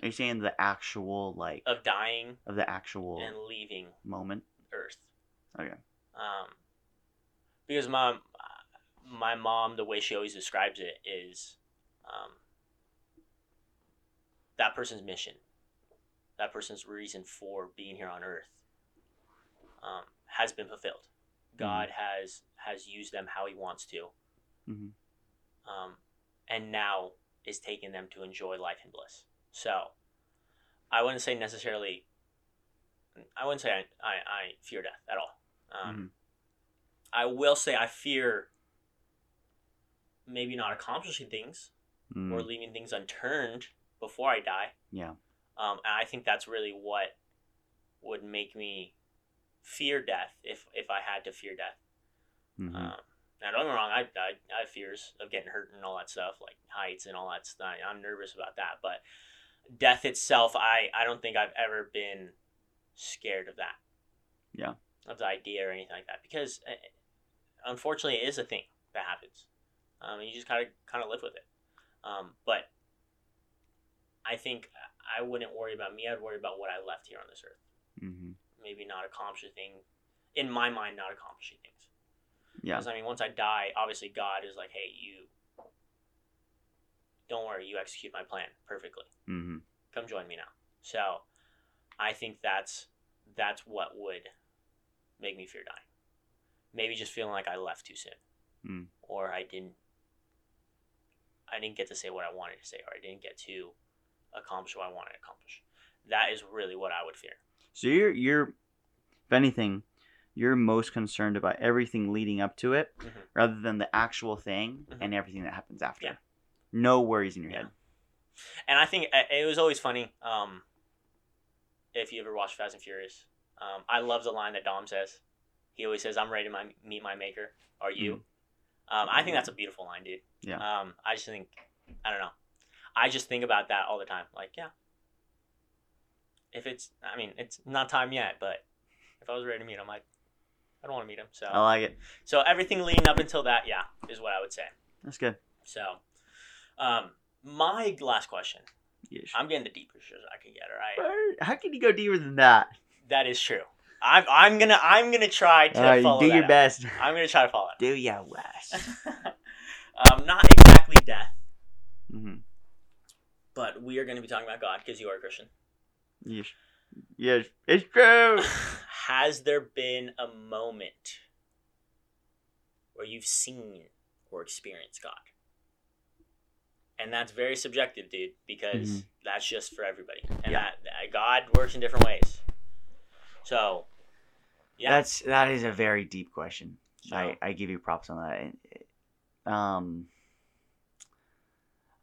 Are you saying the actual like of dying of the actual and leaving moment? Earth. Okay. Um, because my my mom, the way she always describes it is, um, that person's mission, that person's reason for being here on Earth, um, has been fulfilled. God has has used them how He wants to, Mhm. um, and now is taking them to enjoy life and bliss. So, I wouldn't say necessarily. I wouldn't say I, I, I fear death at all. Um, Mhm. I will say I fear maybe not accomplishing things Mm, or leaving things unturned before I die. yeah. Um, and I think that's really what would make me fear death if if I had to fear death. Mhm. Um, now don't get me wrong, I, I I have fears of getting hurt and all that stuff, like heights and all that stuff. I'm nervous about that, but death itself, I I don't think I've ever been scared of that. Yeah. Of the idea or anything like that, because uh, unfortunately, it is a thing that happens. Um, and you just kind of kind of live with it. Um, but I think I wouldn't worry about me. I'd worry about what I left here on this earth. Mhm. Maybe not accomplishing thing, in my mind, not accomplishing things. Yeah. Because I mean, once I die, obviously God is like, hey, you. Don't worry, you execute my plan perfectly. Mhm. Come join me now. So, I think that's that's what would make me fear dying. Maybe just feeling like I left too soon, Mm. or I didn't. I didn't get to say what I wanted to say, or I didn't get to accomplish what I want to accomplish. That is really what I would fear. So you're you're, if anything, you're most concerned about everything leading up to it, Mhm. rather than the actual thing Mhm. and everything that happens after. Yeah. No worries in your Yeah. head. And I think uh, it was always funny. Um, if you ever watch Fast and Furious, um, I love the line that Dom says. He always says, "I'm ready to my, meet my maker." Are you? Um, I think that's a beautiful line, dude. Yeah. Um, I just think, I don't know. I just think about that all the time. Like, yeah. If it's, I mean, it's not time yet, but if I was ready to meet him, I, I don't want to meet him. So, I like it. so everything leading up until that, yeah, is what I would say. That's good. So, um, my last question. Yes. I'm getting the deepest as I can get. All right, How can you go deeper than that? that is true. I'm I'm gonna I'm gonna try to right, follow do your up. best. I'm gonna try to follow It. Do your best. [LAUGHS] um, not exactly death, hmm but we are gonna be talking about God because you are a Christian. Yes. Yes. It's true. [LAUGHS] Has there been a moment where you've seen or experienced God? And that's very subjective, dude, because Mhm. that's just for everybody. And Yeah. that, that God works in different ways. So, yeah. That's that is a very deep question. So- I, I give you props on that. Um,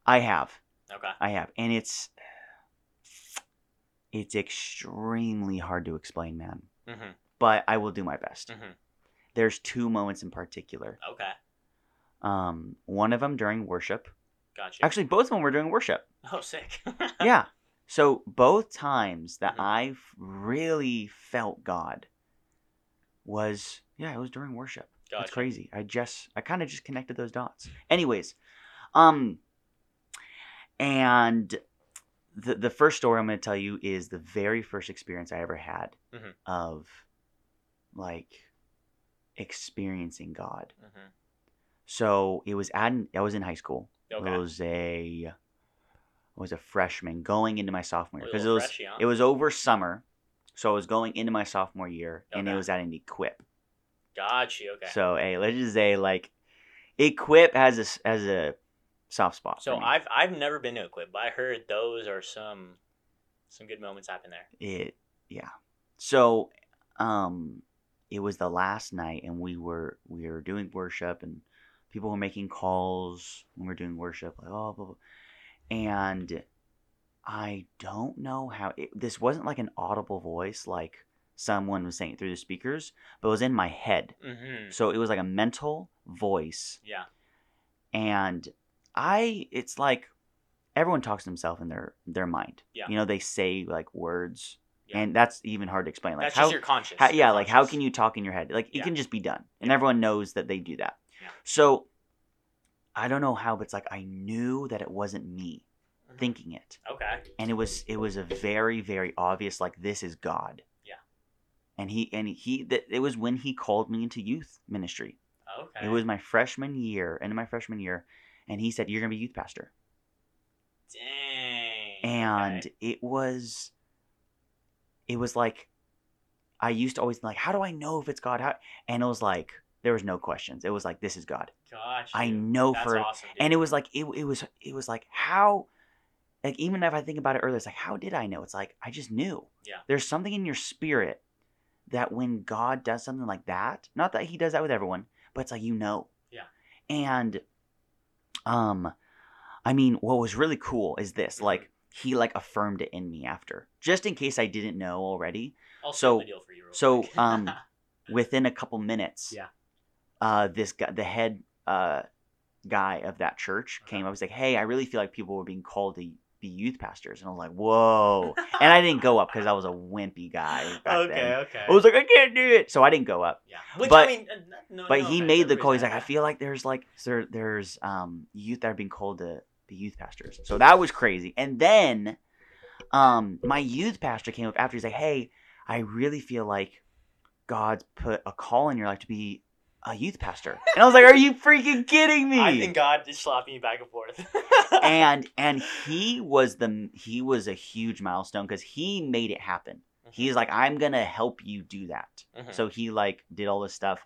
I have, okay. I have, and it's it's extremely hard to explain, man. Mm-hmm. But I will do my best. Mhm. There's two moments in particular. Okay. Um, one of them during worship. Gotcha. Actually, both of them were during worship. oh, sick. [LAUGHS] yeah. So both times that Mhm. I've really felt God was yeah, it was during worship. Gotcha. crazy. I just I kind of just connected those dots. Anyways, um and the the first story I'm going to tell you is the very first experience I ever had Mhm. of like experiencing God. Mhm. So it was at I was in high school. Okay. I was a I was a freshman going into my sophomore year because it was freshy, huh? it was over summer, so I was going into my sophomore year, and it was at an Equip. Got you. Okay. So, hey, let's just say like Equip has a has a soft spot. So. I've I've never been to Equip, but I heard those are some some good moments happen there. it yeah. So um, it was the last night, and we were we were doing worship, and people were making calls when we were doing worship, like oh, blah, blah. and I don't know how it, this wasn't like an audible voice, like someone was saying it through the speakers, but it was in my head. Mm-hmm. So it was like a mental voice Yeah. and I it's like everyone talks to themselves in their their mind. Yeah. You know, they say like words Yeah. and that's even hard to explain. Like That's how, just your conscience. how your yeah, like how can you talk in your head? Like it Yeah. can just be done. And everyone knows that they do that. Yeah. So I don't know how, but it's like I knew that it wasn't me Mhm. thinking it. Okay. And it was it was a very, very obvious like this is God. Yeah. And he and he that it was when he called me into youth ministry. Okay. It was my freshman year, end of my freshman year, and he said, You're gonna be youth pastor. Dang. And okay. it was it was like I used to always like, How do I know if it's God? How and it was like there was no questions. It was like this is God. Got I know That's for awesome. Dude. and it was like it, it was it was like how like even if I think about it earlier, it's like how did I know? It's like I just knew. Yeah. There's something in your spirit that when God does something like that, not that he does that with everyone, but it's like you know. Yeah. And um I mean what was really cool is this. Like he like affirmed it in me after, just in case I didn't know already. I'll So- deal for you. Real so, um, [LAUGHS] Within a couple minutes, Yeah. uh, this guy, the head uh, guy of that church, Uh-huh. came. I was like, "Hey, I really feel like people were being called to be youth pastors," and I was like, "Whoa!" and I didn't go up because I was a wimpy guy okay, then. okay. I was like, "I can't do it," so I didn't go up. yeah. Which but- I mean, uh, no, but no he made the call. He's like, I feel like there's like there there's um youth that are being called to be youth pastors. So that was crazy. And then um my youth pastor came up after. He's like, Hey, I really feel like God's put a call in your life to be a youth pastor. And I was like, Are you freaking kidding me? I think God is slapping you back and forth. [LAUGHS] and and he was the he was a huge milestone because he made it happen. He's like, I'm gonna help you do that. Mhm. So he like did all this stuff.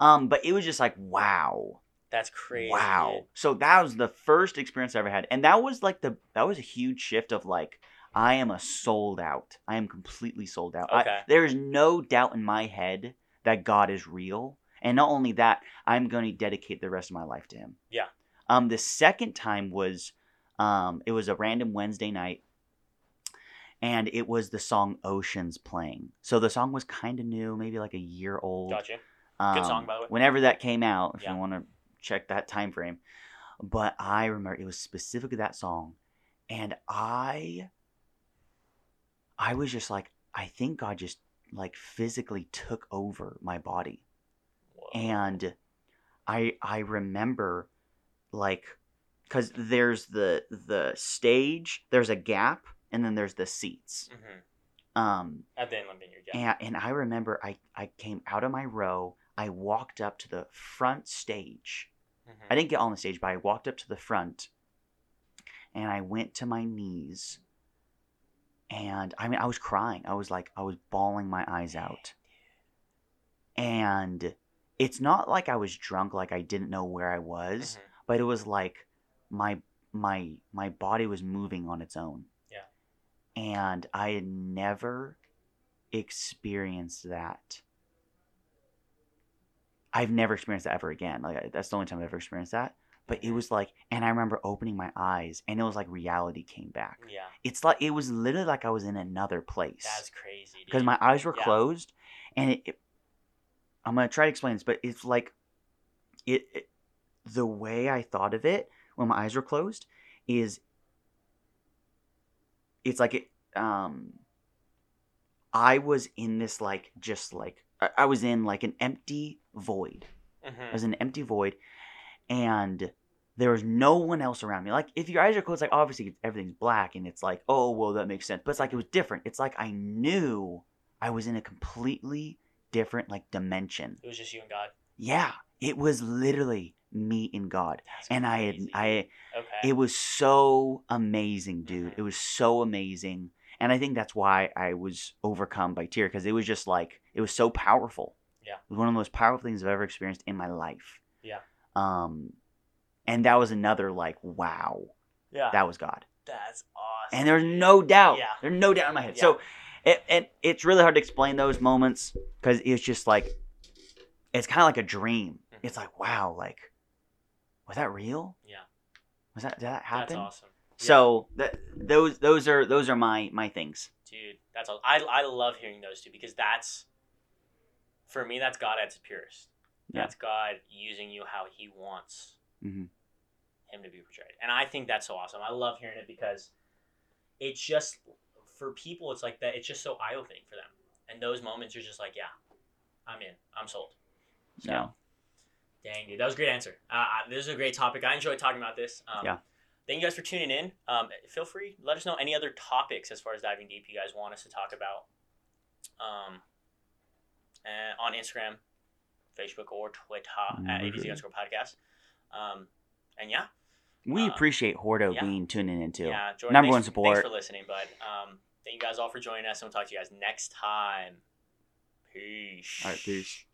Um, but it was just like, wow. That's crazy. Wow. dude. So that was the first experience I ever had. And that was like the that was a huge shift of like I am a sold out. I am completely sold out. I- there is no doubt in my head that God is real. And not only that, I'm going to dedicate the rest of my life to him. Yeah. Um the second time was um it was a random Wednesday night and it was the song Oceans playing. So the song was kind of new, maybe like a year old. Gotcha. Um, song, by the way. Whenever that came out, if Yeah. you want to check that time frame. But I remember it was specifically that song, and I, I was just like, I think God just like physically took over my body. And I I remember like, cause there's the the stage, there's a gap, and then there's the seats. Mhm. Um, At the inland vineyard, yeah. and, and I remember I, I came out of my row. I walked up to the front stage. Mhm. I didn't get on the stage, but I walked up to the front and I went to my knees. And I mean, I was crying. I was like, I was bawling my eyes out. And it's not like I was drunk, like I didn't know where I was, Mhm. but it was like my my my body was moving on its own. Yeah. And I had never experienced that. I've never experienced that ever again. Like that's the only time I've ever experienced that. But it was like, and I remember opening my eyes, and it was like reality came back. Yeah. It's like it was literally like I was in another place That's crazy. because my eyes were Yeah. closed and it, it- i'm gonna try to explain this but it's like it, it the way i thought of it when my eyes were closed is it's like it um i was in this like just like i, I was in like an empty void Mhm. I was in an empty void, and there was no one else around me. Like if your eyes are closed, like obviously everything's black, and it's like, oh well, that makes sense. But it's like it was different. It's like I knew I was in a completely different like dimension. It was just you and God. Yeah, it was literally me and God, That's and I had. I Okay. it was so amazing, dude. Mhm. It was so amazing. And I think that's why I was overcome by tear because it was just like it was so powerful. Yeah. It was one of the most powerful things I've ever experienced in my life. Yeah. Um and that was another like wow, yeah. that was God. That's awesome. And there's no doubt. Yeah. There's no doubt in my head. Yeah. So it, it it's really hard to explain those moments because it's just like it's kind of like a dream. Mhm. It's like wow, like was that real? Yeah. Was that did that happen? That's awesome. Yeah. So that those those are those are my my things. Dude, that's all. I, I love hearing those two because that's, for me, that's God at its purest. Yeah. That's God using you how He wants Mhm. Him to be portrayed. And I think that's so awesome. I love hearing it because it's just, for people, it's like that. It's just so eye opening for them. And those moments, you're just like, yeah, I'm in. I'm sold. So, Yeah. Dang, dude, that was a great answer. Uh, uh, this is a great topic. I enjoyed talking about this. Um, Yeah. Thank you guys for tuning in. Um, feel free, let us know any other topics as far as diving deep you guys want us to talk about. Um, and on Instagram, Facebook, or Twitter at ABZ Mhm. underscore podcast. Um, and yeah, We Uh, appreciate Hordo yeah. being tuning in too. yeah, Jordan, Number thanks, one support. Thanks for listening, bud. Um, thank you guys all for joining us, and we'll talk to you guys next time. Peace. All right, peace.